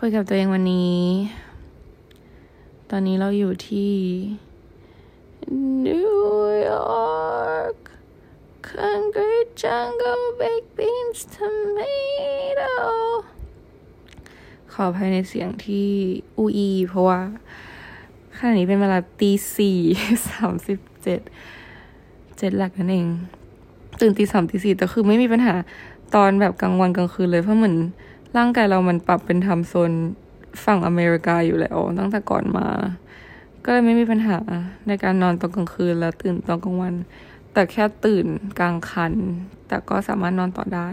คุยกับตัวเองวันนี้ ตอนนี้เราอยู่ที่นิวยอร์ก concrete jungle baked beans tomato ขอภัยในเสียงที่อูอีเพราะว่าขณะนี้เป็นเวลาตีสี่สามสิบเจ็ดเจ็ดหลักนั่นเอง ตื่นตีสามตีสี่แต่คือไม่มีปัญหาตอนแบบกลางวันกลางคืนเลยเพราะเหมือน ร่างกายเรามันปรับเป็นทำโซนฝั่งอเมริกาอยู่แล้วตั้งแต่ก่อนมา ก็เลยไม่มีปัญหาในการนอนตอนกลางคืนและตื่นตอนกลางวัน แต่แค่ตื่นกลางคัน แต่ก็สามารถนอนต่อได้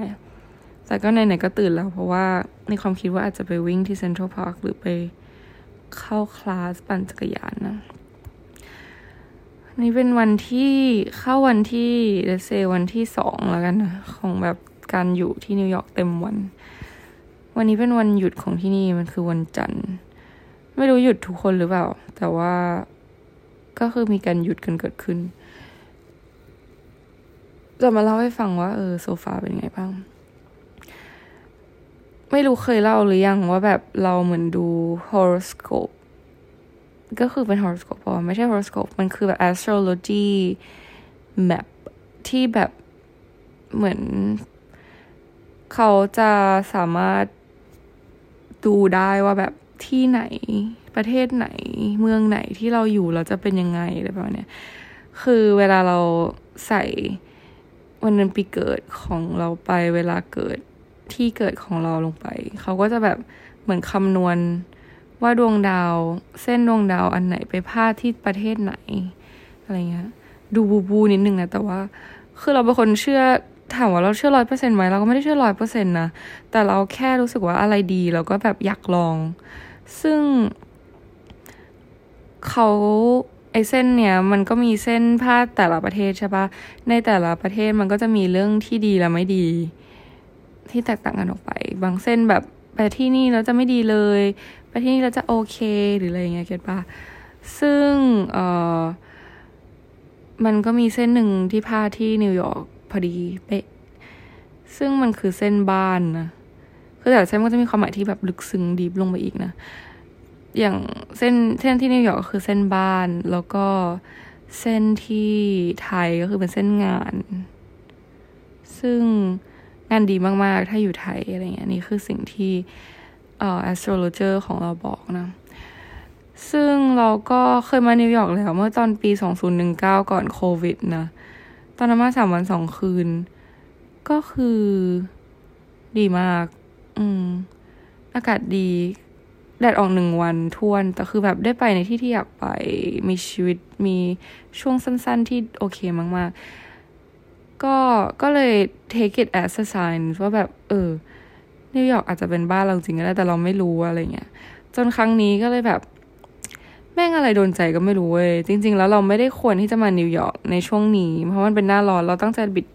แต่ก็ไหนๆก็ตื่นแล้ว เพราะว่าในความคิดว่าอาจจะไปวิ่งที่เซ็นทรัลพาร์คหรือไปเข้าคลาสปั่นจักรยานนะนี่เป็นวันที่เข้าวันที่เดซวันที่สองแล้วกันนะของแบบการอยู่ที่นิวยอร์กเต็มวัน วันนี้เป็นวันหยุดของที่นี่มันคือวันจันทร์ ไม่รู้หยุดทุกคนหรือเปล่า แต่ว่าก็คือมีการหยุดกันเกิดขึ้น จะมาเล่าให้ฟังว่า เออโซฟาเป็นไงบ้าง ไม่รู้เคยเล่าหรือยังว่าแบบเราเหมือนดู horoscope ก็คือเป็น horoscope ปไม่ใช่ horoscope มันคือแบบ astrology map ที่แบบเหมือน เขาจะสามารถ ดูได้ว่าแบบที่ไหนประเทศไหนเมืองไหนที่เราอยู่เราจะเป็นยังไงอะไรแบบนี้คือเวลาเราใส่วันเดือนปีเกิดของเราไปเวลาเกิดที่เกิดของเราลงไป เขาก็จะแบบเหมือนคำนวณว่าดวงดาวเส้นดวงดาวอันไหนไปพาดที่ประเทศไหน อะไรเงี้ยดูบูบูนิดนึงนะ แต่ว่า คือเราเป็นคนเชื่อ ถามว่าเราเชื่อร้อยเปอร์เซ็นต์ไหมเราก็ไม่ได้เชื่อร้อยเปอร์เซ็นต์นะ แต่เราแค่รู้สึกว่าอะไรดีเราก็แบบอยากลอง ซึ่งเขาไอเส้นเนี้ยมันก็มีเส้นพาแต่ละประเทศใช่ปะในแต่ละประเทศมันก็จะมีเรื่องที่ดีและไม่ดี ที่แตกต่างกันออกไป บางเส้นแบบไปที่นี่แล้วจะไม่ดีเลย ไปที่นี่แล้วจะโอเคหรืออะไรเงี้ย get ปะซึ่งเออมันก็มีเส้นหนึ่งที่พาดที่นิวยอร์ก พอดีเป๊ะซึ่งมันคือเส้นบ้านนะคือแต่เส้นมันจะมีความหมายที่แบบลึกซึ้ง deep ลงไปอีกนะ อย่างเส้นเส้นที่นิวยอร์กก็คือเส้นบ้าน แล้วก็เส้นที่ไทยก็คือเป็นเส้นงาน ซึ่งงานดีมากๆ ถ้าอยู่ไทยอะไรเงี้ยนี่คือสิ่งที่เอ่อ astrologer ของเราบอกนะ ซึ่งเราก็เคยมานิวยอร์กแล้วเมื่อตอนปี 2019 ก่อนโควิดนะ ตอนนั้นมาสามวันสองคืน ก็คือดีมาก อืม อากาศดี แดดออกหนึ่งวันทวน แต่คือแบบได้ไปในที่ที่อยากไป มีชีวิต มีช่วงสั้นๆที่โอเคมาก ๆ ก็ ก็เลย take it as a sign ว่าแบบ เออ นิวยอร์กอาจจะเป็นบ้านเราจริงก็ได้ แต่เราไม่รู้อะไรเงี้ย จนครั้งนี้ก็เลยแบบ แม่งอะไรโดนใจก็ไม่รู้เว้ย จริง ๆ แล้วเราไม่ได้ควรที่จะมานิวยอร์กในช่วงนี้ เพราะมันเป็นหน้าร้อน เราตั้งใจ bid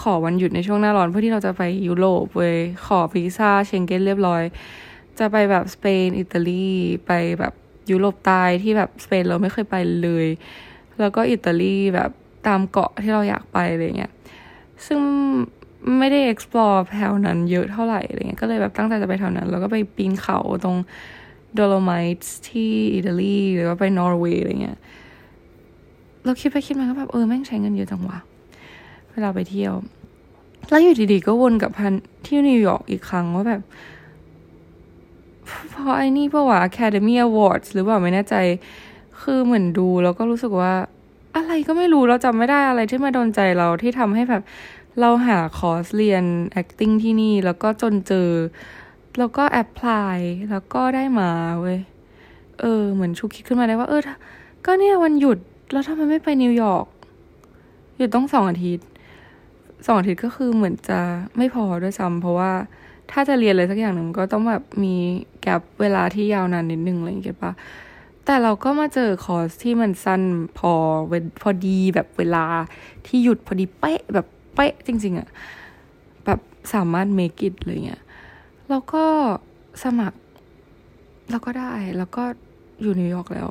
ขอวันหยุดในช่วงหน้าร้อนเพื่อที่เราจะไปยุโรปเว้ย ขอวีซ่าเชงเก้นเรียบร้อย จะไปแบบสเปน อิตาลี ไปแบบยุโรปใต้ที่แบบสเปนเราไม่เคยไปเลย แล้วก็อิตาลีแบบตามเกาะที่เราอยากไปอะไรเงี้ย ซึ่งไม่ได้ explore แถวนั้นเยอะเท่าไหร่อะไรเงี้ย ก็เลยแบบตั้งใจจะไปแถวนั้น แล้วก็ไปปีนเขาตรง Dolomites ที่อิตาลีหรือว่าไปนอร์เวย์อะไรเงี้ย เราคิดไปคิดมาก็แบบเออแม่งใช้เงินเยอะจังวะเวลาไปเที่ยว แล้วอยู่ดีๆก็วนกลับมาที่นิวยอร์กอีกครั้งว่าแบบเพราะไอ้นี่เพราะว่า Academy Awards หรือเปล่าไม่แน่ใจ คือเหมือนดูแล้วก็รู้สึกว่า อะไรก็ไม่รู้เราจำไม่ได้อะไรที่มาโดนใจเราที่ทำให้แบบ เราหาคอร์สเรียน acting ที่นี่ แล้วก็จนเจอ แล้วก็ apply แล้วก็ได้มาเว้ย เออ เหมือนฉุกคิดขึ้นมาได้ว่า เออ ก็เนี่ยวันหยุด แล้วทำไมไม่ไปนิวยอร์ก หยุดต้องสองอาทิตย์ สองอาทิตย์ก็คือเหมือนจะไม่พอด้วยซ้ำเพราะว่าถ้าจะเรียนอะไรสักอย่างหนึ่งก็ต้องแบบมีแกลบเวลาที่ยาวนานนิดนึงอะไรอย่างเงี้ยปะแต่เราก็มาเจอคอร์สที่มันสั้นพอพอดีแบบเวลาที่หยุดพอดีเป๊ะแบบเป๊ะจริง ๆอะแบบสามารถ make it เลยเงี้ย แล้วก็สมัคร แล้วก็ได้แล้วก็อยู่นิวยอร์กแล้ว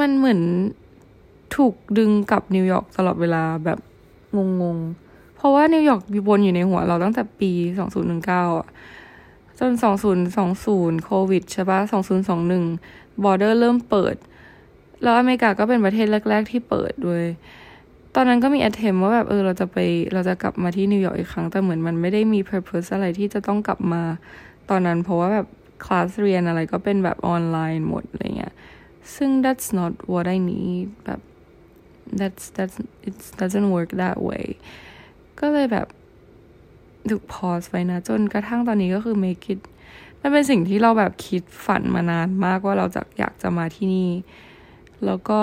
มันเหมือนถูกดึงกลับนิวยอร์กตลอดเวลาแบบงงๆ เพราะว่านิวยอร์กวนอยู่ในหัวเราตั้งแต่ปี 2019อะจนสองศูนย์สองศูนย์โควิดใช่ปะสองศูนย์สองหนึ่ง border เริ่มเปิด แล้วอเมริกาก็เป็นประเทศแรก ๆ ที่เปิดด้วย ตอนนั้นก็มีแอ t เทมว่าแบบเออเราจะไปเราจะกลับมาที่นิวยอร์กอีกครั้งแต่เหมือนมันไม่ได้มี purpose อะไรที่จะต้องกลับมาตอนนั้น เพราะว่าแบบคลาสเรียนอะไรก็เป็นแบบออนไลน์หมดอะไรเงี้ยซึ่ง that's not what I need แบบ that's that's it doesn't work that way ก็เลยแบบถูกพอสไปนะ จนกระทั่งตอนนี้ก็คือ make it มันเป็นสิ่งที่เราแบบคิดฝันมานานมากว่าเราจะอยากจะมาที่นี่ แล้วก็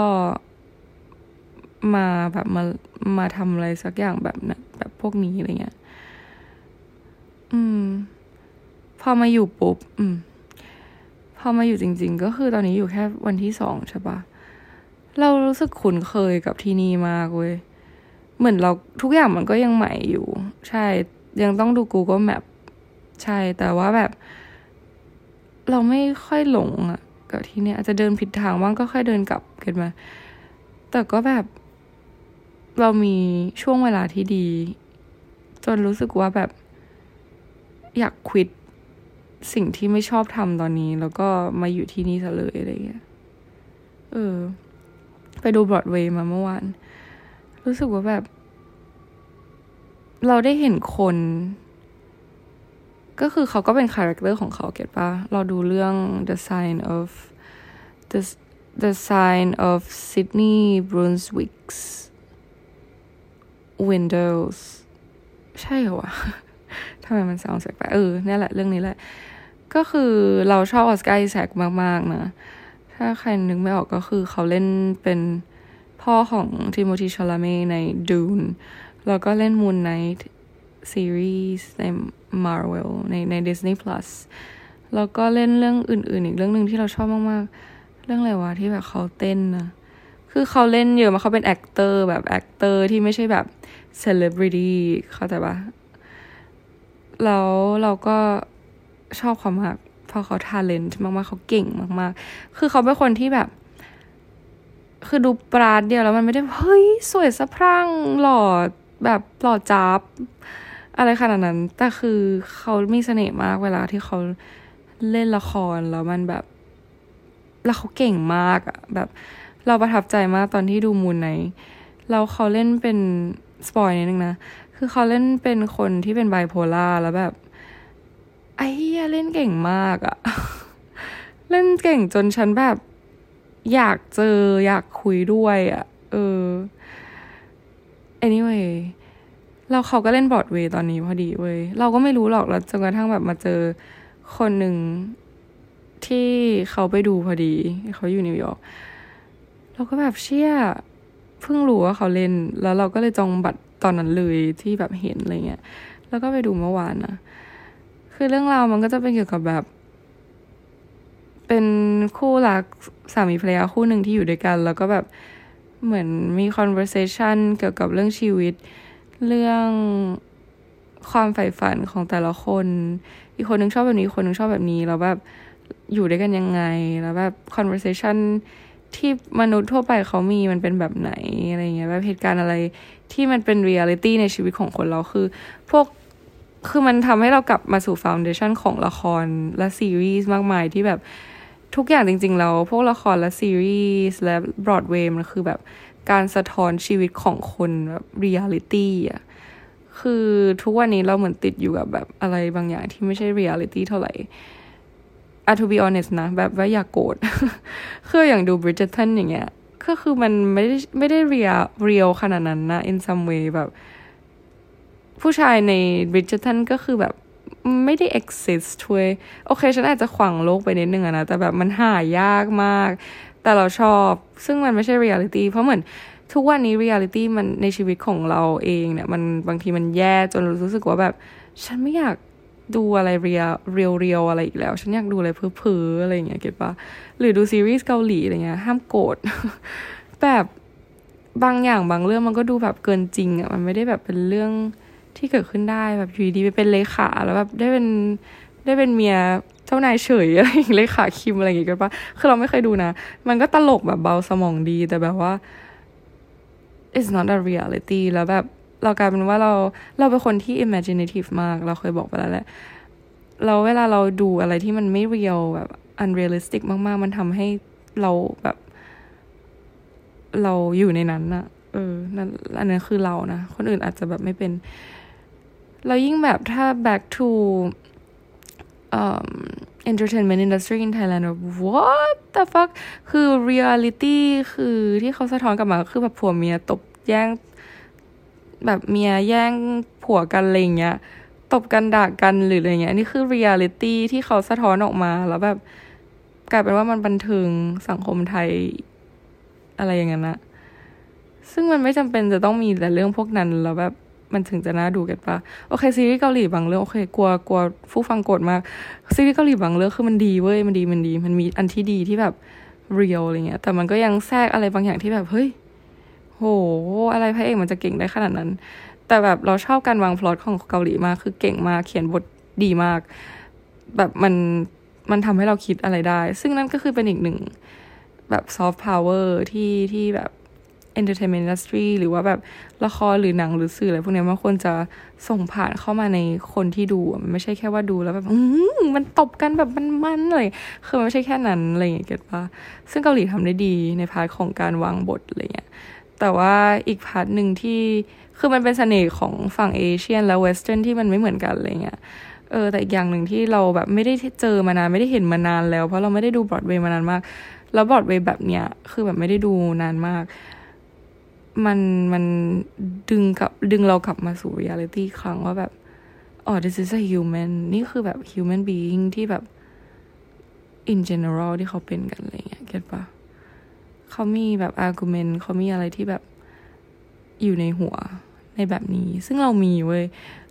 มาแบบมามาทำอะไรสักอย่างแบบนะแบบพวกนี้อะไรเงี้ย อืม พอมาอยู่ปุ๊บ อืม พอมาอยู่จริง ๆ ก็คือตอนนี้อยู่แค่วันที่สองใช่ปะเรารู้สึกคุ้นเคยกับที่นี่มากเว้ย เหมือนเราทุกอย่างมันก็ยังใหม่อยู่ ใช่ ยังต้องดู Google Map ใช่ แต่ว่าแบบ เราไม่ค่อยหลงอะกับที่เนี่ยอาจจะเดินผิดทางบ้างก็ค่อยเดินกลับเกิดมา แต่ก็แบบ เรามีช่วงเวลาที่ดี จนรู้สึกว่าแบบอยาก quit สิ่งที่ไม่ชอบทำตอนนี้ แล้วก็มาอยู่ที่นี่ซะเลยอะไรเงี้ย เออ ไปดูบรอดเวย์มาเมื่อวาน รู้สึกว่าแบบ เราได้เห็นคน ก็คือเขาก็เป็น character ของเขา get ปะเราดูเรื่อง The Sign of the The Sign of Sidney Brustein's Window ใช่เหรอวะทำไมมัน sound แปลกเออนี่แหละเรื่องนี้แหละ ก็คือเราชอบ Oscar Isaac มาก ๆ นะ ถ้าใครนึกไม่ออกก็คือเขาเล่นเป็นพ่อของ Timothée Chalamet ใน Dune แล้วก็เล่น Moon Knight ซีรีส์ใน Marvel ในใน Disney Plus แล้วก็เล่นเรื่องอื่น ๆ อีกเรื่องหนึ่งที่เราชอบมาก ๆ เรื่องอะไรวะที่แบบเขาเต้นนะ คือเขาเล่นเยอะมาเขาเป็น actor แบบ actor ที่ไม่ใช่แบบเซเลบริตี้เข้าใจปะแล้วเราก็ชอบเขามากเพราะเขา talent มากๆ เขาเก่งมากๆ คือเขาเป็นคนที่แบบ คือดูปราดเดียวแล้วมันไม่ได้ เฮ้ย สวยสะพรั่งหล่อแบบหล่อจับอะไรขนาดนั้น แต่คือเขามีเสน่ห์มากเวลาที่เขาเล่นละครแล้วมันแบบ แล้วเขาเก่งมากอะแบบ เราประทับใจมากตอนที่ดู Moon Knight เราเขาเล่นเป็น spoil นิดนึงนะ คือเขาเล่นเป็นคนที่เป็นไบโพล่าแล้วแบบ ไอ้เฮียเล่นเก่งมากอะเล่นเก่งจนฉันแบบ อยากเจออยากคุยด้วยอะเออ anyway เราเขาก็เล่นบอร์ดเวย์ตอนนี้พอดีเว้ย เราก็ไม่รู้หรอกเราจนกระทั่งแบบมาเจอคนหนึ่งที่เขาไปดูพอดี เขาอยู่นิวยอร์ก เราก็แบบเชี่ยเพิ่งรู้ว่าเขาเล่น แล้วเราก็เลยจองบัตรตอนนั้นเลยที่แบบเห็นอะไรเงี้ย แล้วก็ไปดูเมื่อวานนะคือเรื่องราวมันก็จะเป็นเกี่ยวกับแบบ เป็นคู่รักสามีภรรยาคู่หนึ่งที่อยู่ด้วยกัน แล้วก็แบบเหมือนมี conversation เกี่ยวกับเรื่องชีวิต เรื่องความใฝ่ฝันของแต่ละคน อีกคนนึงชอบแบบนี้ คนนึงชอบแบบนี้ แล้วแบบอยู่ด้วยกันยังไง แล้วแบบ conversation ที่มนุษย์ทั่วไปเขามีมันเป็นแบบไหนอะไรเงี้ยแบบเหตุการณ์อะไรที่มันเป็นเรียลิตี้ในชีวิตของคนเราคือ พวกคือมันทำให้เรากลับมาสู่ foundation ของละครและซีรีส์มากมายที่แบบทุกอย่างจริง ๆ แล้ว พวกละครและซีรีส์และบรอดเวย์มันคือแบบการสะท้อนชีวิตของคนแบบเรียลิตี้อะคือทุกวันนี้เราเหมือนติดอยู่กับแบบอะไรบางอย่างที่ไม่ใช่เรียลิตี้เท่าไหร่ อะ to be honest นะ แบบว่าอย่าโกรธคืออย่างดู Bridgerton อย่างเงี้ยก็คือมันไม่ได้ไม่ได้ realเรียลขนาดนั้นนะ in some way แบบ ผู้ชายใน Bridgerton ก็คือแบบไม่ได้ exist เว้ยโอเค ฉันอาจจะขวางโลกไปนิดนึงอะนะ แต่แบบมันหายากมาก แต่เราชอบ ซึ่งมันไม่ใช่ reality เพราะเหมือนทุกวันนี้ reality มันในชีวิตของเราเองเนี่ย มันบางทีมันแย่จนรู้สึกว่าแบบ ฉันไม่อยาก ดูอะไรเรียเรียวเรียวอะไรอีกแล้ว ฉันอยากดูอะไรเพ้อเพ้ออะไรอย่างเงี้ยเก็ตปะหรือดูซีรีส์เกาหลีอะไรเงี้ยห้ามโกรธแบบบางอย่างบางเรื่องมันก็ดูแบบเกินจริงอะ่ะมันไม่ได้แบบเป็นเรื่องที่เกิดขึ้นได้แบบอยู่ดีไปเป็นเลขาแล้วแบบได้เป็นได้เป็นเมียเจ้านายเฉยอะไรอย่างเลขาคิมอะไรอย่างเงี้ยกันปะคือเราไม่เคยดูนะ มันก็ตลกแบบเบาสมองดีแต่แบบว่า it's not a reality แล้วแบบ เรากลายเป็นว่าเราเราเป็นคนที่ imaginative มาก เราเคยบอกไปแล้วแหละเราเวลาเราดูอะไรที่มันไม่เรียลแบบ unrealistic มาก ๆ มันทำให้เราแบบ เราอยู่ในนั้นอะเออนั่นอันนั้นคือเรานะ คนอื่นอาจจะแบบไม่เป็น เรายิ่งแบบถ้า back to um, entertainment industry in Thailand what the fuck คือ reality คือที่เขาสะท้อนกลับมา คือแบบผัวเมียตบแย่ง แบบเมียแย่งผัวกันอะไรเงี้ยตบกันด่ากันหรืออะไรเงี้ยนี่คือ reality ที่เขาสะท้อนออกมาแล้วแบบกลายเป็นว่ามันบันเทิงสังคมไทยอะไรอย่างเงี้ยนะซึ่งมันไม่จำเป็นจะต้องมีแต่เรื่องพวกนั้นแล้วแบบมันถึงจะน่าดูกันปะโอเคซีรีส์เกาหลีบางเรื่องโอเคกลัวกลัวผู้ฟังโกรธมากซีรีส์เกาหลีบางเรื่องคือมันดีเว้ยมันดีมันดี มันมีอันที่ดีที่แบบเรียลอะไรเงี้ยแต่มันก็ยังแทรกอะไรบางอย่างที่แบบเฮ้ย โห อะไรพระเอกมันจะเก่งได้ขนาดนั้น แต่แบบเราชอบการวางพล็อตของเกาหลีมาก คือเก่งมาก เขียนบทดีมาก แบบมัน มันทำให้เราคิดอะไรได้ ซึ่งนั่นก็คือเป็นอีกหนึ่ง แบบซอฟต์พาวเวอร์ที่ที่แบบ entertainment industry หรือว่าแบบละครหรือหนังหรือสื่ออะไรพวกนี้มันควรจะส่งผ่านเข้ามาในคนที่ดู มันไม่ใช่แค่ว่าดูแล้วแบบมันตบกันแบบมันๆเลย คือมันไม่ใช่แค่นั้นอะไรอย่างเงี้ยเก็ตปะซึ่งเกาหลีทำได้ดีใน part ของการวางบทอะไรเงี้ย แต่ว่าอีก part หนึ่งที่คือมันเป็นเสน่ห์ของฝั่ง Asian และ Western ที่มันไม่เหมือนกันอะไรเงี้ยเออแต่อีกอย่างหนึ่งที่เราแบบไม่ได้เจอมานานไม่ได้เห็นมานานแล้ว เพราะเราไม่ได้ดูบรอดเวย์มานานมาก แล้วบรอดเวย์แบบเนี้ยคือแบบไม่ได้ดูนานมาก มันมันดึงกับดึงเรากลับมาสู่เรียลิตี้ครั้งว่าแบบอ๋อ this is a human นี่คือแบบ human being ที่แบบ in general ที่เขาเป็นกันอะไรเงี้ยเก็ตปะ เขามีแบบ argument เขามีอะไรที่แบบอยู่ในหัวในแบบนี้ ซึ่งเรามีเว้ย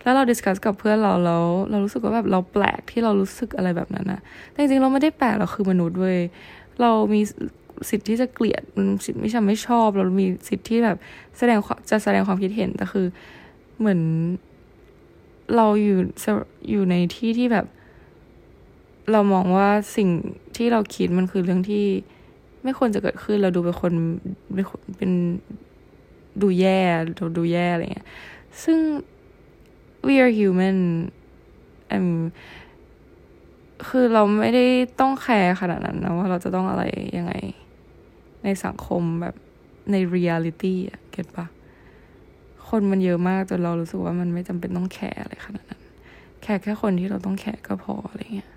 แล้วเราดิสคัสกับเพื่อนเราแล้วเรารู้สึกว่าแบบเราแปลกที่เรารู้สึกอะไรแบบนั้นนะแต่จริงๆเราไม่ได้แปลกเราคือมนุษย์เว้ย เรามีสิทธิ์ที่จะเกลียดสิทธิ์ไม่ใช่ไม่ชอบ เรามีสิทธิ์ที่แบบแสดงจะแสดงความคิดเห็นแต่คือเหมือนเราอยู่อยู่ในที่ที่แบบ เรามองว่าสิ่งที่เราคิดมันคือเรื่องที่ ไม่ควรจะเกิดขึ้นเราดูเป็นคนเป็นดูแย่เราดูแย่อะไรเงี้ยซึ่ง we are human คือเราไม่ได้ต้องแคร์ขนาดนั้นนะว่าเราจะต้องอะไรยังไง ในสังคมแบบในเรียลิตี้อะ get ปะคนมันเยอะมากจนเรารู้สึกว่ามันไม่จำเป็นต้องแคร์อะไรขนาดนั้น แค่แค่คนที่เราต้องแคร์ก็พออะไรเงี้ย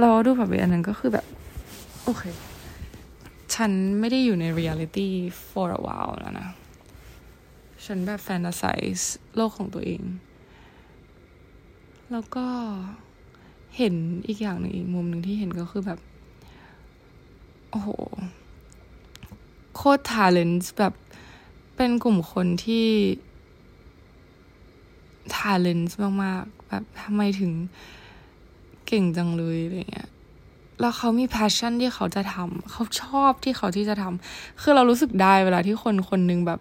เราดูแบบอันนั้นก็คือแบบ โอเค ฉันไม่ได้อยู่ใน reality for a while แล้วนะ ฉันแบบ fantasize โลกของตัวเอง แล้วก็เห็นอีกอย่างหนึ่งอีกมุมหนึ่งที่เห็นก็คือแบบ โอ้โห โคตร talent แบบเป็นกลุ่มคนที่ talent มาก ๆ แบบทำไมถึงเก่งจังเลยอะไรเงี้ย แล้วเขามี passion ที่เขาจะทำเขาชอบที่เขาที่จะทำคือเรารู้สึกได้เวลาที่คนคนหนึ่งแบบ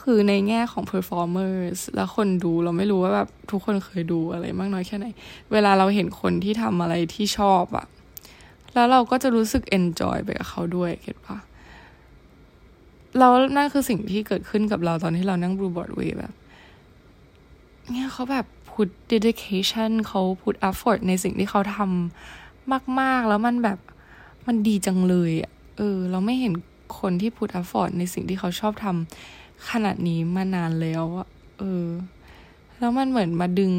คือในแง่ของ performers แล้วคนดูเราไม่รู้ว่าแบบทุกคนเคยดูอะไรมากน้อยแค่ไหน เวลาเราเห็นคนที่ทำอะไรที่ชอบอะแล้วเราก็จะรู้สึกเอนจอยไปกับเขาด้วยเก็ตปะเรานั่นคือสิ่งที่เกิดขึ้นกับเราตอนที่เรานั่งบลูบอร์ดเวย์แบบ เนี่ยเขาแบบ put dedication เขา put effort ในสิ่งที่เขาทำมาก ๆ แล้วมันแบบมันดีจังเลยเออ เราไม่เห็นคนที่ put effort ในสิ่งที่เขาชอบทำขนาดนี้มานานแล้วอะเออ แล้วมันเหมือนมาดึง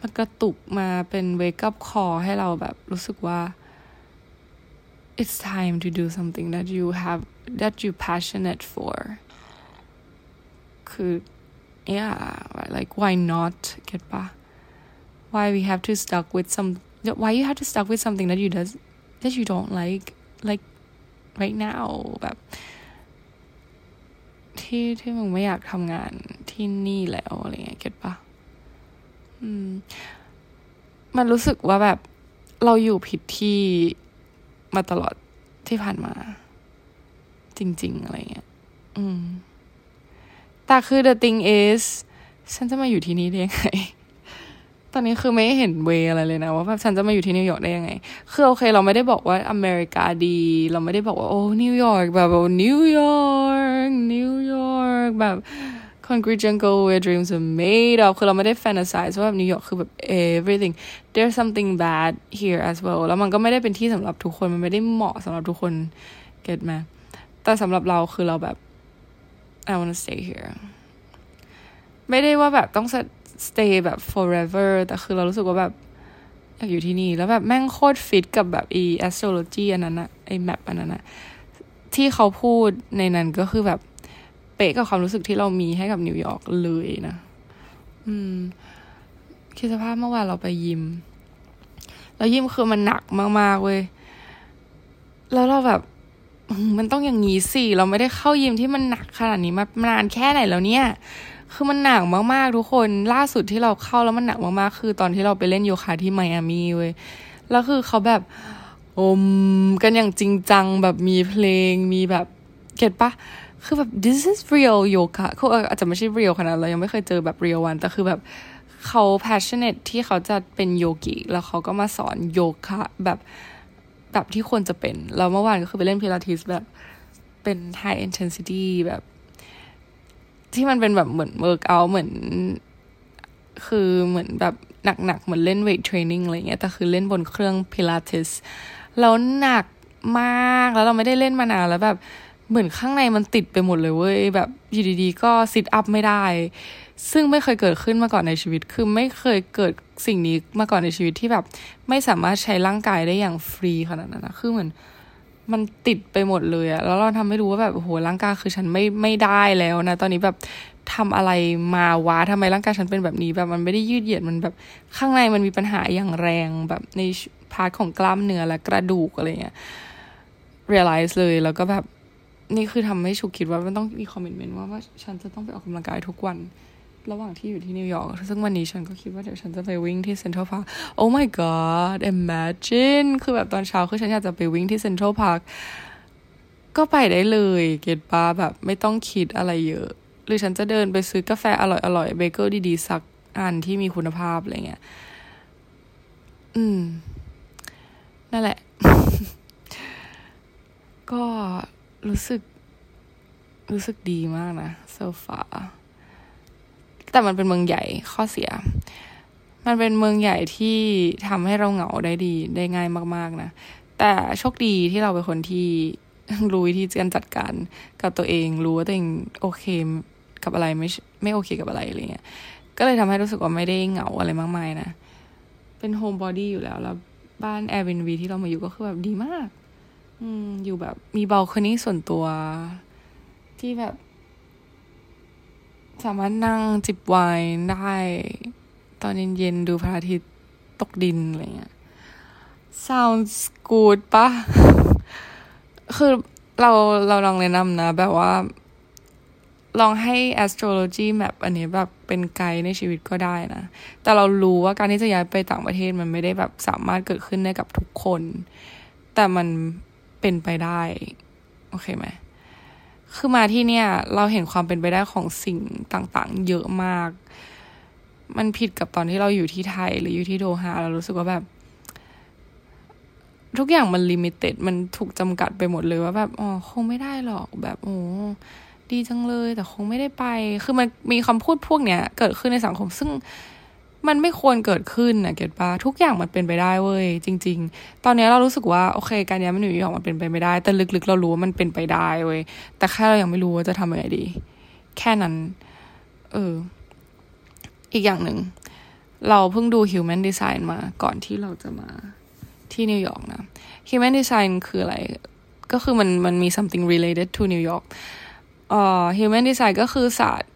มากระตุกมาเป็น wake up call ให้เราแบบรู้สึกว่า it's time to do something that you have that you passionate for คือ yeah like why not get ปะ why we have to stuck with some why you have to stuck with something that you does that you don't like like right now แบบที่ที่มึงไม่อยากทำงานที่นี่แล้วอะไรเงี้ยเก็ตปะอืม มันรู้สึกว่าแบบเราอยู่ผิดที่มาตลอดที่ผ่านมา จริง ๆ อะไรเงี้ย อืม แต่คือ the thing is ฉันจะมาอยู่ที่นี่ได้ยังไง ตอนนี้คือไม่เห็นเวอะไรเลยนะว่าแบบฉันจะมาอยู่ที่นิวยอร์กได้ยังไง คือโอเค เราไม่ได้บอกว่าอเมริกาดี เราไม่ได้บอกว่าโอ้นิวยอร์กแบบโอ้นิวยอร์กนิวยอร์กแบบ concrete jungle where dreams are made of คือเราไม่ได้ fantasize ว่าแบบนิวยอร์กคือแบบ everything there's something bad here as well แล้วมันก็ไม่ได้เป็นที่สำหรับทุกคน มันไม่ได้เหมาะสำหรับทุกคน get ไหมแต่สำหรับเราคือเราแบบ I wanna stay here ไม่ได้ว่าแบบต้อง stay แบบ forever แต่คือเรารู้สึกว่าแบบอยากอยู่ที่นี่ แล้วแบบแม่งโคตรฟิตกับแบบอี astrology อันนั้นอะไอ map อันนั้นอะที่เขาพูดในนั้นก็คือแบบเป๊ะกับความรู้สึกที่เรามีให้กับนิวยอร์กเลยนะ อืม คิดสภาพเมื่อวานเราไปยิม แล้วยิมคือมันหนักมากๆเว้ย แล้วเราแบบ มันต้องอย่างงี้สิ เราไม่ได้เข้ายิมที่มันหนักขนาดนี้มานานแค่ไหนแล้วเนี่ย คือมันหนักมากๆทุกคน ล่าสุดที่เราเข้าแล้วมันหนักมากๆ คือตอนที่เราไปเล่นโยคะที่ไมอามีเว้ย แล้วคือเขาแบบอมกันอย่างจริงจังแบบมีเพลงมีแบบเก็ตปะคือแบบ this is real yoga เขาอาจจะไม่ใช่ real ขนาดเรายังไม่เคยเจอแบบ real วัน แต่คือแบบเขา passionate ที่เขาจะเป็นโยกิแล้วเขาก็มาสอนโยคะแบบ แบบที่ควรจะเป็นเราเมื่อวานก็คือไปเล่นพิลาทิสแบบเป็น high intensity แบบ ที่มันเป็นแบบเหมือน work out เหมือน คือเหมือนแบบหนักๆ เหมือนเล่น weight training อะไรเงี้ยแต่คือเล่นบนเครื่องพิลาทิสแล้วหนักมากแล้วเราไม่ได้เล่นมานานแล้วแบบเหมือนข้างในมันติดไปหมดเลยเว้ยแบบอยู่ดีๆ ก็ซิทอัพไม่ได้ ซึ่งไม่เคยเกิดขึ้นมาก่อนในชีวิต คือไม่เคยเกิดสิ่งนี้มาก่อนในชีวิตที่แบบ ไม่สามารถใช้ร่างกายได้อย่างฟรีขนาดนั้นนะคือเหมือนมันติดไปหมดเลยอะแล้วเราทำให้รู้ว่าแบบโหร่างกายคือฉันไม่ไม่ได้แล้วนะ ตอนนี้แบบทำอะไรมาวะทำไมร่างกายฉันเป็นแบบนี้ แบบมันไม่ได้ยืดเหยียดมันแบบข้างในมันมีปัญหาอย่างแรงแบบใน part ของกล้ามเนื้อและกระดูกอะไรเงี้ย realize เลยแล้วก็แบบนี่คือทำให้ฉุกคิดว่ามันต้องมี commitment ว่าว่าฉันจะต้องไปออกกำลังกายทุกวัน ระหว่างที่อยู่ที่นิวยอร์ก ซึ่งวันนี้ฉันก็คิดว่าเดี๋ยวฉันจะไปวิ่งที่เซ็นทรัลพาร์ค oh my god imagine คือแบบตอนเช้าคือฉันอยากจะไปวิ่งที่เซ็นทรัลพาร์ค ก็ไปได้เลย get ปะแบบไม่ต้องคิดอะไรเยอะ หรือฉันจะเดินไปซื้อกาแฟอร่อยอร่อยเบเกอรี่ดีๆ สักอันที่มีคุณภาพอะไรเงี้ย อืม นั่นแหละ ก็รู้สึก รู้สึกดีมากนะ so far แต่มันเป็นเมืองใหญ่ข้อเสีย มันเป็นเมืองใหญ่ที่ทำให้เราเหงาได้ดีได้ง่ายมาก ๆนะ แต่โชคดีที่เราเป็นคนที่รู้วิธีการจัดการกับตัวเอง รู้ว่าตัวเองโอเคกับอะไรไม่ไม่โอเคกับอะไรอะไรเงี้ย ก็เลยทำให้รู้สึกว่าไม่ได้เหงาอะไรมากมายนะ เป็น homebody อยู่แล้วแล้วบ้าน Airbnb ที่เรามาอยู่ก็คือแบบดีมาก อืมอยู่แบบมี balcony ส่วนตัว ที่แบบ สามารถนั่งจิบไวน์ได้ ตอนเย็นๆดูพระอาทิตย์ตกดินอะไรเงี้ย sounds good ปะ คือเราเราลองแนะนำนะ แบบว่า ลองให้ astrology map อันนี้แบบเป็นไกด์ในชีวิตก็ได้นะ แต่เรารู้ว่าการที่จะย้ายไปต่างประเทศมันไม่ได้แบบสามารถเกิดขึ้นได้กับทุกคน แต่มันเป็นไปได้ โอเคไหม คือมาที่เนี่ย เราเห็นความเป็นไปได้ของสิ่งต่างๆ เยอะมาก มันผิดกับตอนที่เราอยู่ที่ไทย หรืออยู่ที่โดฮาเรารู้สึกว่าแบบ ทุกอย่างมัน limited มันถูกจำกัดไปหมดเลยว่าแบบอ๋อคงไม่ได้หรอกแบบโอ้ดีจังเลย แต่คงไม่ได้ไป คือมันมีคำพูดพวกเนี้ย เกิดขึ้นในสังคมซึ่ง มันไม่ควรเกิดขึ้นนะ get ปะทุกอย่างมันเป็นไปได้เว้ยจริง ๆ ตอนนี้เรารู้สึกว่าโอเค การย้ายมาอยู่นิวยอร์กมันเป็นไปไม่ได้ แต่ลึกๆ เรารู้ว่ามันเป็นไปได้เว้ยแต่แค่เรายังไม่รู้ว่าจะทำยังไงดี แค่นั้น เออ อีกอย่างหนึ่ง เราเพิ่งดู Human Design มาก่อนที่เราจะมาที่นิวยอร์กนะ Human Design คืออะไร ก็คือมันมันมี something related to New York เอ่อ Human Design ก็คือศาสตร์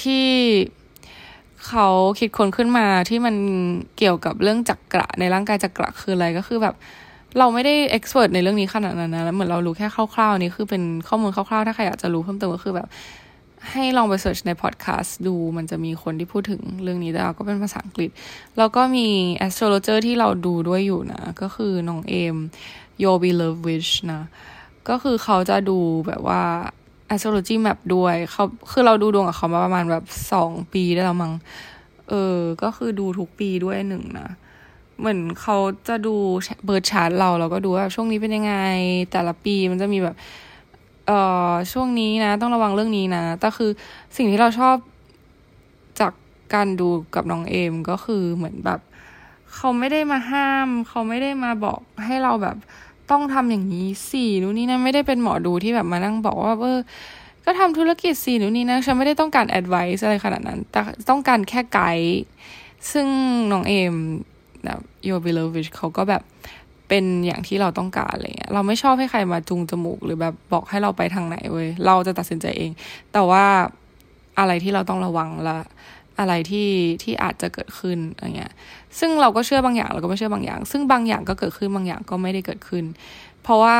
ที่ เขาคิดค้นขึ้นมาที่มันเกี่ยวกับเรื่องจักระในร่างกายจักระคืออะไรก็คือแบบ เราไม่ได้เอ็กซ์เพรสในเรื่องนี้ขนาดนั้นนะแล้วเหมือนเรารู้แค่คร่าวๆนี่คือเป็นข้อมูลคร่าวๆ ถ้าใครอยากจะรู้เพิ่มเติมก็คือแบบ ให้ลองไปเสิร์ชในพอดแคสต์ดูมันจะมีคนที่พูดถึงเรื่องนี้แต่ก็เป็นภาษาอังกฤษ แล้วก็มี astrologer ที่เราดูด้วยอยู่นะ ก็คือน้องเอม Yo Be Love Wish นะก็คือเขาจะดูแบบว่า astrology map ด้วยเขาคือเราดูดวงกับเขามาประมาณแบบสองปีได้แล้วมั้งเออ ก็คือดูทุกปีด้วยหนึ่งนะ เหมือนเขาจะดูเบิร์ดชาร์ตเราเราก็ดูว่าช่วงนี้เป็นยังไง แต่ละปีมันจะมีแบบเเอ่อช่วงนี้นะ ต้องระวังเรื่องนี้นะแต่คือสิ่งที่เราชอบจากการดูกับน้องเอมก็คือเหมือนแบบ เขาไม่ได้มาห้าม เขาไม่ได้มาบอกให้เราแบบ ต้องทำอย่างนี้สี่นู่นนี่นะไม่ได้เป็นหมอดูที่แบบมานั่งบอกว่าเออก็ทำธุรกิจสี่นู่นนี่นะฉันไม่ได้ต้องการ advice อะไรขนาดนั้น แต่ต้องการแค่ไกด์ซึ่งน้องเอมแบบโยบิโลวิชเขาก็แบบเป็นอย่างที่เราต้องการอะไรเงี้ย เราไม่ชอบให้ใครมาจูงจมูก หรือแบบบอกให้เราไปทางไหนเว้ย เราจะตัดสินใจเอง แต่ว่าอะไรที่เราต้องระวังละ อะไรที่ที่อาจจะเกิดขึ้นอะไรเงี้ย ซึ่งเราก็เชื่อบางอย่างเราก็ไม่เชื่อบางอย่าง ซึ่งบางอย่างก็เกิดขึ้นบางอย่างก็ไม่ได้เกิดขึ้น เพราะว่า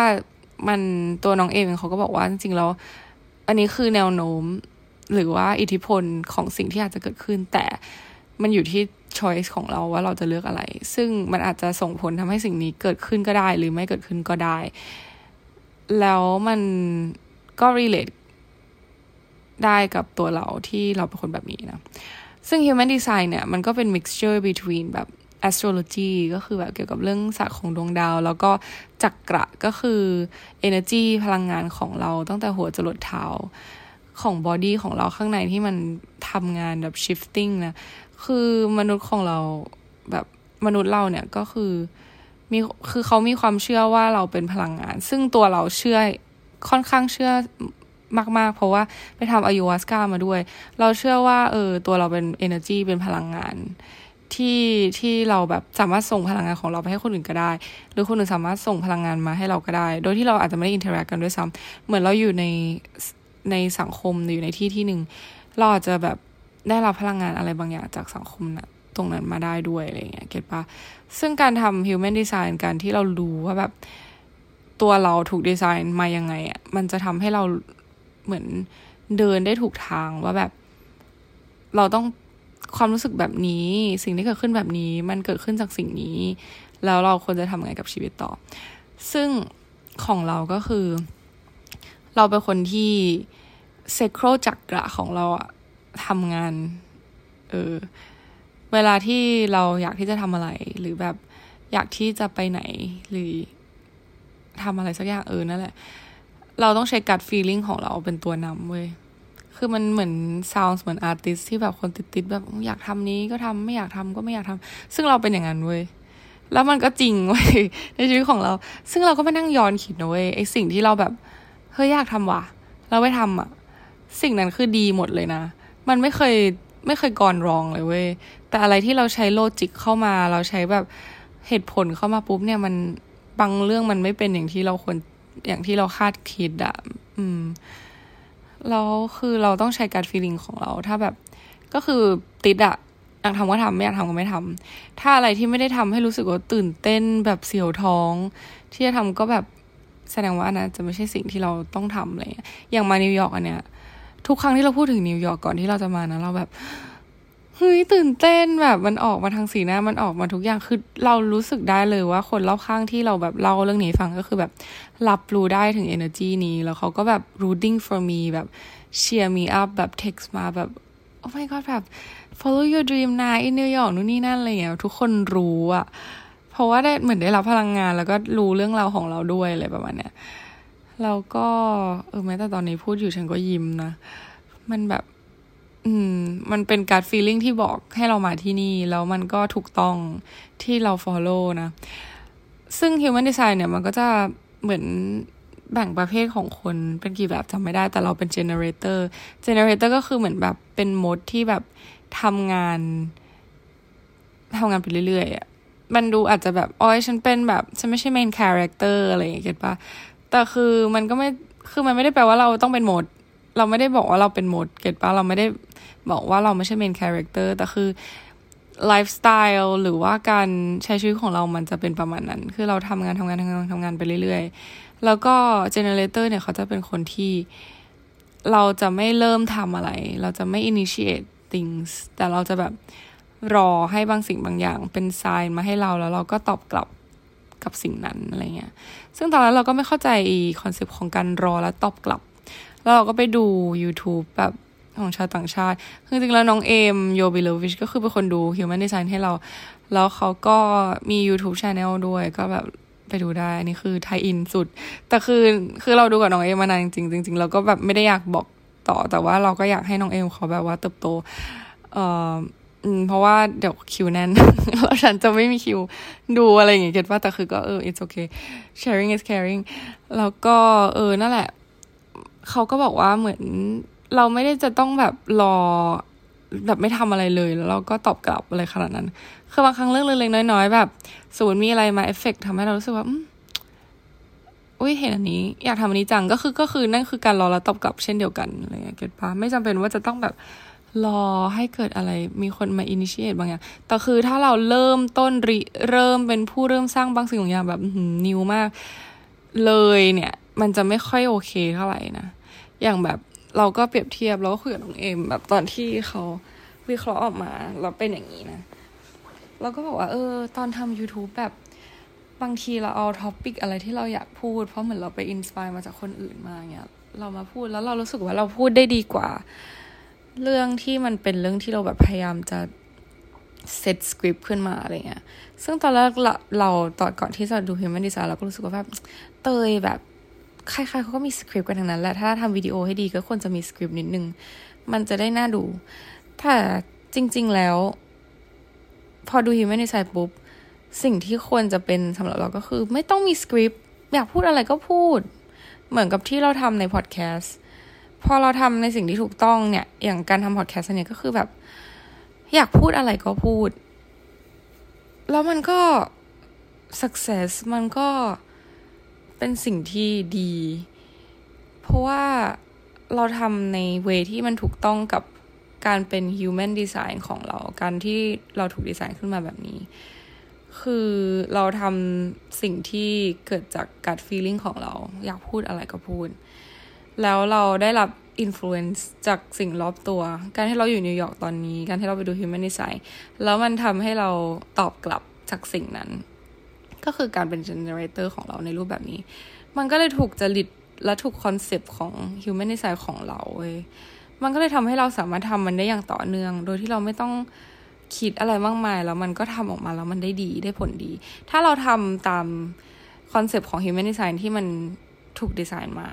มันตัวน้องเองเขาก็บอกว่าจริงๆแล้วอันนี้คือแนวโน้มหรือว่าอิทธิพลของสิ่งที่อาจจะเกิดขึ้น แต่มันอยู่ที่ choice ของเราว่าเราจะเลือกอะไร ซึ่งมันอาจจะส่งผลทำให้สิ่งนี้เกิดขึ้นก็ได้ หรือไม่เกิดขึ้นก็ได้ แล้วมันก็ relate ได้กับตัวเราที่เราเป็นคนแบบนี้นะ ซึ่ง human design เนี่ย มันก็เป็น mixture between แบบ astrology ก็คือแบบเกี่ยวกับเรื่องศาสตร์ของดวงดาว แล้วก็จักระก็คือ energy พลังงานของเราตั้งแต่หัวจรดเท้าของบอดี้ของเราข้างในที่มันทำงานแบบ shifting นะ คือมนุษย์ของเราแบบมนุษย์เราเนี่ยก็คือมีคือเขามีความเชื่อว่าเราเป็นพลังงาน ซึ่งตัวเราเชื่อค่อนข้างเชื่อ มากๆ เพราะว่าไปทำอายุวัสกามาด้วย เราเชื่อว่าเออตัวเราเป็น energy เป็นพลังงานที่ที่เราแบบสามารถส่งพลังงานของเราไปให้คนอื่นก็ได้ หรือคนอื่นสามารถส่งพลังงานมาให้เราก็ได้ โดยที่เราอาจจะไม่ได้ interact กันด้วยซ้ำเหมือนเราอยู่ในในสังคมอยู่ในที่ที่หนึ่งเราอาจจะแบบได้รับพลังงานอะไรบางอย่างจากสังคมนะตรงนั้นมาได้ด้วยอะไรเงี้ย get ปะซึ่งการทำ human design การที่เรารู้ว่าแบบตัวเราถูกดีไซน์มายังไงอะมันจะทำให้เรา เหมือนเดินได้ถูกทางว่าแบบ เราต้องความรู้สึกแบบนี้ สิ่งที่เกิดขึ้นแบบนี้ มันเกิดขึ้นจากสิ่งนี้ แล้วเราควรจะทำไงกับชีวิตต่อ ซึ่งของเราก็คือ เราเป็นคนที่เซโครจักระของเราอะทำงาน เออ เวลาที่เราอยากที่จะทำอะไร หรือแบบอยากที่จะไปไหน หรือทำอะไรสักอย่างเออนั่นแหละ เราต้องใช้กัดฟีลิ่งของเราเป็นตัวนำเว้ย คือมันเหมือน sounds เหมือน artist ที่แบบคนติสๆแบบอยากทำนี้ก็ทำไม่อยากทำก็ไม่อยากทำซึ่งเราเป็นอย่างนั้นเว้ยแล้วมันก็จริงเว้ยในชีวิตของเรา ซึ่งเราก็ไปนั่งย้อนคิดนะเว้ยไอสิ่งที่เราแบบเฮ้ยอยากทำว่ะ เราไม่ทำอะสิ่งนั้นคือดีหมดเลยนะ มันไม่เคยไม่เคยก่อนรองเลยเว้ย แต่อะไรที่เราใช้ logic เข้ามา เราใช้แบบเหตุผลเข้ามาปุ๊บเนี่ยมันบางเรื่องมันไม่เป็นอย่างที่เราควร อย่างที่เราคาดคิดอะอืมแล้วคือเราต้องใช้การ feeling ของเรา ถ้าแบบ ก็คือติสอะอยากทำก็ทำไม่อยากทำก็ไม่ทำถ้าอะไรที่ไม่ได้ทำให้รู้สึกว่าตื่นเต้นแบบเสียวท้อง ที่จะทำก็แบบแสดงว่านะจะไม่ใช่สิ่งที่เราต้องทำอะไรอย่างมานิวยอร์กอันเนี้ยทุกครั้งที่เราพูดถึงนิวยอร์กก่อนที่เราจะมานะเราแบบ เฮ้ยตื่นเต้นแบบมันออกมาทางสีหน้ามันออกมาทุกอย่างคือเรารู้สึกได้เลยว่าคนรอบข้างที่เราแบบเล่าเรื่องนี้ฟังก็คือแบบรับรู้ได้ถึง energy นี้ แล้วเขาก็แบบ rooting for me แบบ cheer me up แบบ text มาแบบ oh my god แบบ follow your dream นะ in New York นู่นนี่นั่นอะไรอย่างเงี้ยทุกคนรู้อะเพราะว่าได้เหมือนได้รับพลังงานแล้วก็รู้เรื่องราวของเราด้วยอะไรประมาณเนี้ยแล้วก็เออแม้แต่ตอนนี้พูดอยู่ฉันก็ยิ้มนะ มันแบบ อืม มันเป็นการฟีลลิ่งที่บอกให้เรามาที่นี่ แล้วมันก็ถูกต้องที่เรา follow นะ ซึ่ง human design เนี่ย มันก็จะเหมือนแบ่งประเภทของคนเป็นกี่แบบจำไม่ได้ แต่เราเป็น generator generator ก็คือเหมือนแบบเป็นมดที่แบบทำงานทำงานไปเรื่อยๆอะมันดูอาจจะแบบอ๋อฉันเป็นแบบ ฉันไม่ใช่ main character อะไรอย่างเงี้ยเก็ตปะแต่คือมันก็ไม่คือมันไม่ได้แปลว่าเราต้องเป็นมด เราไม่ได้บอกว่าเราเป็นมด get ปะเราไม่ได้บอกว่าเราไม่ใช่ main character แต่คือไลฟ์สไตล์หรือว่าการใช้ชีวิตของเรามันจะเป็นประมาณนั้น คือเราทำงานทำงานทำงานทำงานไปเรื่อยๆ แล้วก็ generator เนี่ยเขาจะเป็นคนที่เราจะไม่เริ่มทำอะไร เราจะไม่ initiate things แต่เราจะแบบรอให้บางสิ่งบางอย่างเป็น sign มาให้เราแล้วเราก็ตอบกลับกับสิ่งนั้นอะไรเงี้ย ซึ่งตอนนั้นเราก็ไม่เข้าใจคอนเซปต์ของการรอและตอบกลับ แล้วเราก็ไปดู YouTube แบบของชาวต่างชาติ คือจริงแล้วน้องเอมโยบิโลวิชก็คือเป็นคนดู Human Design ให้เรา แล้วเขาก็มี YouTube Channel ด้วย ก็แบบไปดูได้ อันนี้คือ tie-in สุด แต่คือคือเราดูกับน้องเอมมานานจริงจริงๆเราก็แบบไม่ได้อยากบอกต่อ แต่ว่าเราก็อยากให้น้องเอมเขาแบบว่าเติบโต เอ่อเพราะว่าเดี๋ยวคิวแน่นแล้วฉันจะไม่มีคิวดูอะไรอย่างเงี้ยเก็ตว่าแต่คือก็เออ it's okay sharing is caring แล้วก็เออนั่นแหละ เขาก็บอกว่าเหมือนเราไม่ได้จะต้องแบบรอแบบไม่ทำอะไรเลยแล้วเราก็ตอบกลับอะไรขนาดนั้น คือบางครั้งเรื่องเล็กๆน้อยๆแบบสมมติมีอะไรมาเอฟเฟกทำให้เรารู้สึกว่าอุ้ยเห็นอันนี้ อยากทำอันนี้จังก็คือก็คือนั่นคือการรอแล้วตอบกลับเช่นเดียวกันอะไรเงี้ยเก็ตปะไม่จำเป็นว่าจะต้องแบบรอให้เกิดอะไรมีคนมา initiate บางอย่าง แต่คือถ้าเราเริ่มต้นริเริ่มเป็นผู้เริ่มสร้างบางสิ่งบางอย่างแบบ new มาก เลยเนี่ย มันจะไม่ค่อยโอเคเท่าไหร่นะ อย่างแบบเราก็เปรียบเทียบแล้วก็คุยกับน้องเอมแบบตอนที่เขาวิเคราะห์ออกมาเราเป็นอย่างนี้นะเราก็บอกว่า เออ ตอนทำ YouTube แบบบางทีเราเอา topic อะไรที่เราอยากพูด เพราะเหมือนเราไป inspire มาจากคนอื่นมาเงี้ยเรามาพูดแล้วเรารู้สึกว่าเราพูดได้ดีกว่า เรื่องที่มันเป็นเรื่องที่เราแบบพยายามจะเซตสคริปต์ขึ้นมาอะไรเงี้ย ซึ่งตอนแรกเราตอนก่อนที่จะดู Human Design เราก็รู้สึกว่าแบบเตยแบบ ใครๆเขาก็มีสคริปต์กันทั้งนั้นแหละถ้าทำวิดีโอให้ดีก็ควรจะมีสคริปต์นิดนึง มันจะได้น่าดูแต่จริง ๆแล้ว พอดู Human Design ปุ๊บ สิ่งที่ควรจะเป็นสำหรับเราก็คือ ไม่ต้องมีสคริปต์อยากพูดอะไรก็พูด เหมือนกับที่เราทำในพอดแคสต์พอเราทำในสิ่งที่ถูกต้องเนี่ย อย่างการทำพอดแคสต์เนี่ยก็คือแบบ อยากพูดอะไรก็พูด แล้วมันก็ success มันก็ เป็นสิ่งที่ดี เพราะว่าเราทำในเวที่มันถูกต้องกับการเป็น human design ของเรา การที่เราถูกดีไซน์ขึ้นมาแบบนี้ คือเราทำสิ่งที่เกิดจากการ feeling ของเรา อยากพูดอะไรก็พูด แล้วเราได้รับ influence จากสิ่งรอบตัว การที่เราอยู่นิวยอร์กตอนนี้ การที่เราไปดู Human Design แล้วมันทำให้เราตอบกลับจากสิ่งนั้น ก็คือการเป็น generator ของเราในรูปแบบนี้ มันก็เลยถูกจริตและถูกคอนเซปต์ของ Human Design ของเราเว้ยมันก็เลยทำให้เราสามารถทำมันได้อย่างต่อเนื่อง โดยที่เราไม่ต้องคิดอะไรมากมาย แล้วมันก็ทำออกมาแล้วมันได้ดีได้ผลดี ถ้าเราทำตามคอนเซปต์ของ Human Design ที่มันถูกดีไซน์มา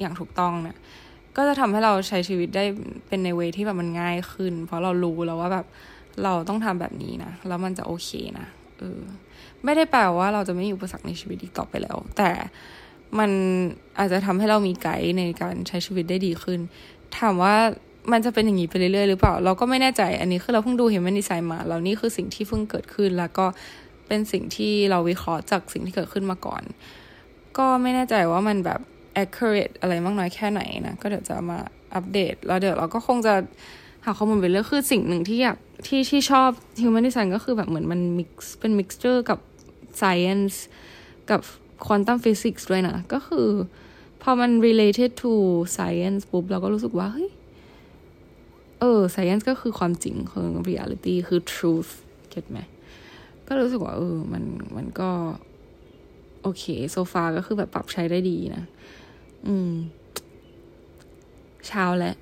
อย่างถูกต้องเนะี่ยก็จะทำให้เราใช้ชีวิตได้เป็นในเวที่แบบมันง่ายขึ้น เพราะเรารู้แล้วว่าแบบเราต้องทำแบบนี้นะ แล้วมันจะโอเคนะเออ ไม่ได้แปลว่าเราจะไม่มีอุปสรรคในชีวิตอีกต่อไปแล้ว แต่มันอาจจะทำให้เรามีไกด์ในการใช้ชีวิตได้ดีขึ้น ถามว่ามันจะเป็นอย่างนี้ไปเรื่อยๆหรือเปล่า เราก็ไม่แน่ใจ อันนี้คือเราเพิ่งดูเห็นมันดีไซน์มาแล้วนี่คือสิ่งที่เพิ่งเกิดขึ้น แล้วก็เป็นสิ่งที่เราวิเคราะห์จากสิ่งที่เกิดขึ้นมาก่อน ก็ไม่แน่ใจว่ามันแบบ accurate อะไรมากน้อยแค่ไหนนะ ก็เดี๋ยวจะมาอัปเดต แล้วเดี๋ยวเราก็คงจะหาข้อมูลไปเรื่อยคือสิ่งหนึ่งที่อยากที่ที่ชอบ human design ก็คือแบบเหมือนมัน mix เป็น mixture กับ science กับ quantum physics ด้วยนะ ก็คือ พอมัน related to science ปุ๊บ เราก็รู้สึกว่า เฮ้ย เออ science ก็คือความจริงคือ reality คือ truth เก็ตไหม ก็รู้สึกว่า เออ มัน มันก็ โอเค โซฟาก็คือแบบปรับใช้ได้ดีนะ อืม เช้าและ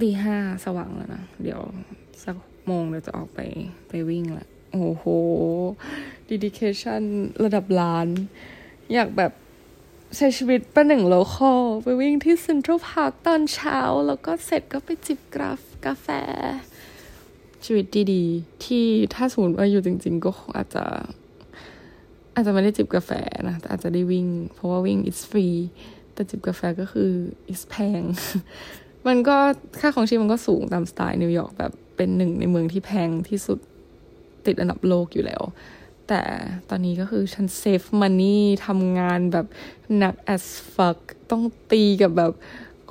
ตีห้าสว่างแล้วนะ เดี๋ยวสักโมงเดี๋ยวจะออกไปไปวิ่งละ โอ้โหดีดิเคชันระดับล้าน อยากแบบใช้ชีวิตประหนึ่ง local ไปวิ่งที่เซ็นทรัลพาร์คตอนเช้า แล้วก็เสร็จก็ไปจิบกราฟกาแฟ ชีวิตดีๆ ที่ถ้าสมมติว่าอยู่จริง ๆ ก็อาจจะ อาจจะไม่ได้จิบกาแฟนะแต่อาจจะได้วิ่ง เพราะว่าวิ่ง it's free แต่จิบกาแฟก็คือ is แพง มันก็ค่าครองชีพมันก็สูงตามสไตล์นิวยอร์กแบบเป็นหนึ่งในเมืองที่แพงที่สุด ติดอันดับโลกอยู่แล้ว แต่ตอนนี้ก็คือฉันเซฟมันนี่ทำงานแบบหนัก as fuck ต้องตีกับแบบ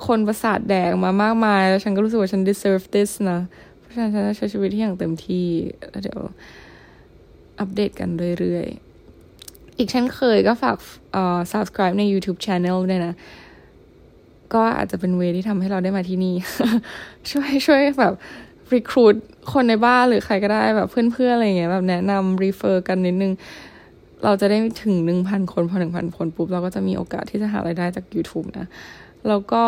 คนประสาทแดงมามากมาย แล้วฉันก็รู้สึกว่าฉัน deserve this นะ เพราะฉะนั้นฉันจะใช้ชีวิตที่อย่างเต็มที่แล้วเดี๋ยวอัปเดตกันเรื่อยๆ อีกเช่นเคยก็ฝากเอ่อ subscribe ใน YouTube Channel ด้วยนะ ก็อาจจะเป็นเวที่ทำให้เราได้มาที่นี่ ช่วยช่วยแบบ recruit คนในบ้านหรือใครก็ได้แบบเพื่อนๆอะไรเงี้ยแบบแนะนำ refer กันนิดนึง เราจะได้ถึงหนึ่งพันคนพอหนึ่งพันคนปุ๊บ เราก็จะมีโอกาสที่จะหารายได้จาก YouTube นะ แล้วก็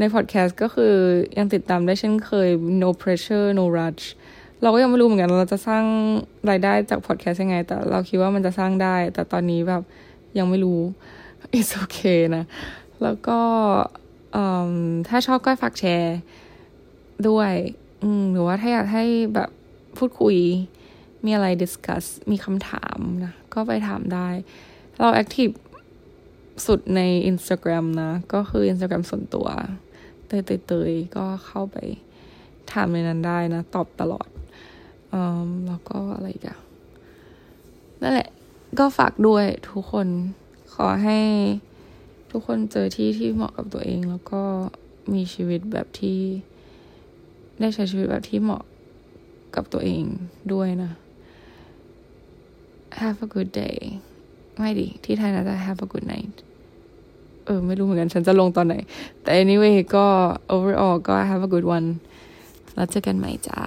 ในพอดแคสต์ก็คือยังติดตามได้เช่นเคย no pressure no rush เราก็ยังไม่รู้เหมือนกันเราจะสร้างรายได้จากพอดแคสต์ยังไง แต่เราคิดว่ามันจะสร้างได้ แต่ตอนนี้แบบยังไม่รู้ it's okay นะ แล้วก็ถ้าชอบก็ฝากแชร์ด้วย อืม หรือว่าถ้าอยากให้แบบพูดคุย มีอะไร discuss มีคำถามนะ ก็ไปถามได้ เรา active สุดใน Instagram นะ ก็คือ Instagram ส่วนตัว เตยเตยก็เข้าไปถามในนั้นได้นะ ตอบตลอดอแล้วก็อะไรกันนั่นแหละ ก็ฝากด้วยทุกคน ขอให้ทุกคนเจอที่ที่เหมาะกับตัวเอง แล้วก็มีชีวิตแบบที่ ได้ใช้ชีวิตแบบที่เหมาะกับตัวเองด้วยนะ Have a good day ไม่ดีที่ไทยนะจะ Have a good night เออ ไม่รู้เหมือนกัน ฉันจะลงตอนไหน แต่ anyway ก็ overall ก็ have a good one แล้วเจอกันใหม่จ้า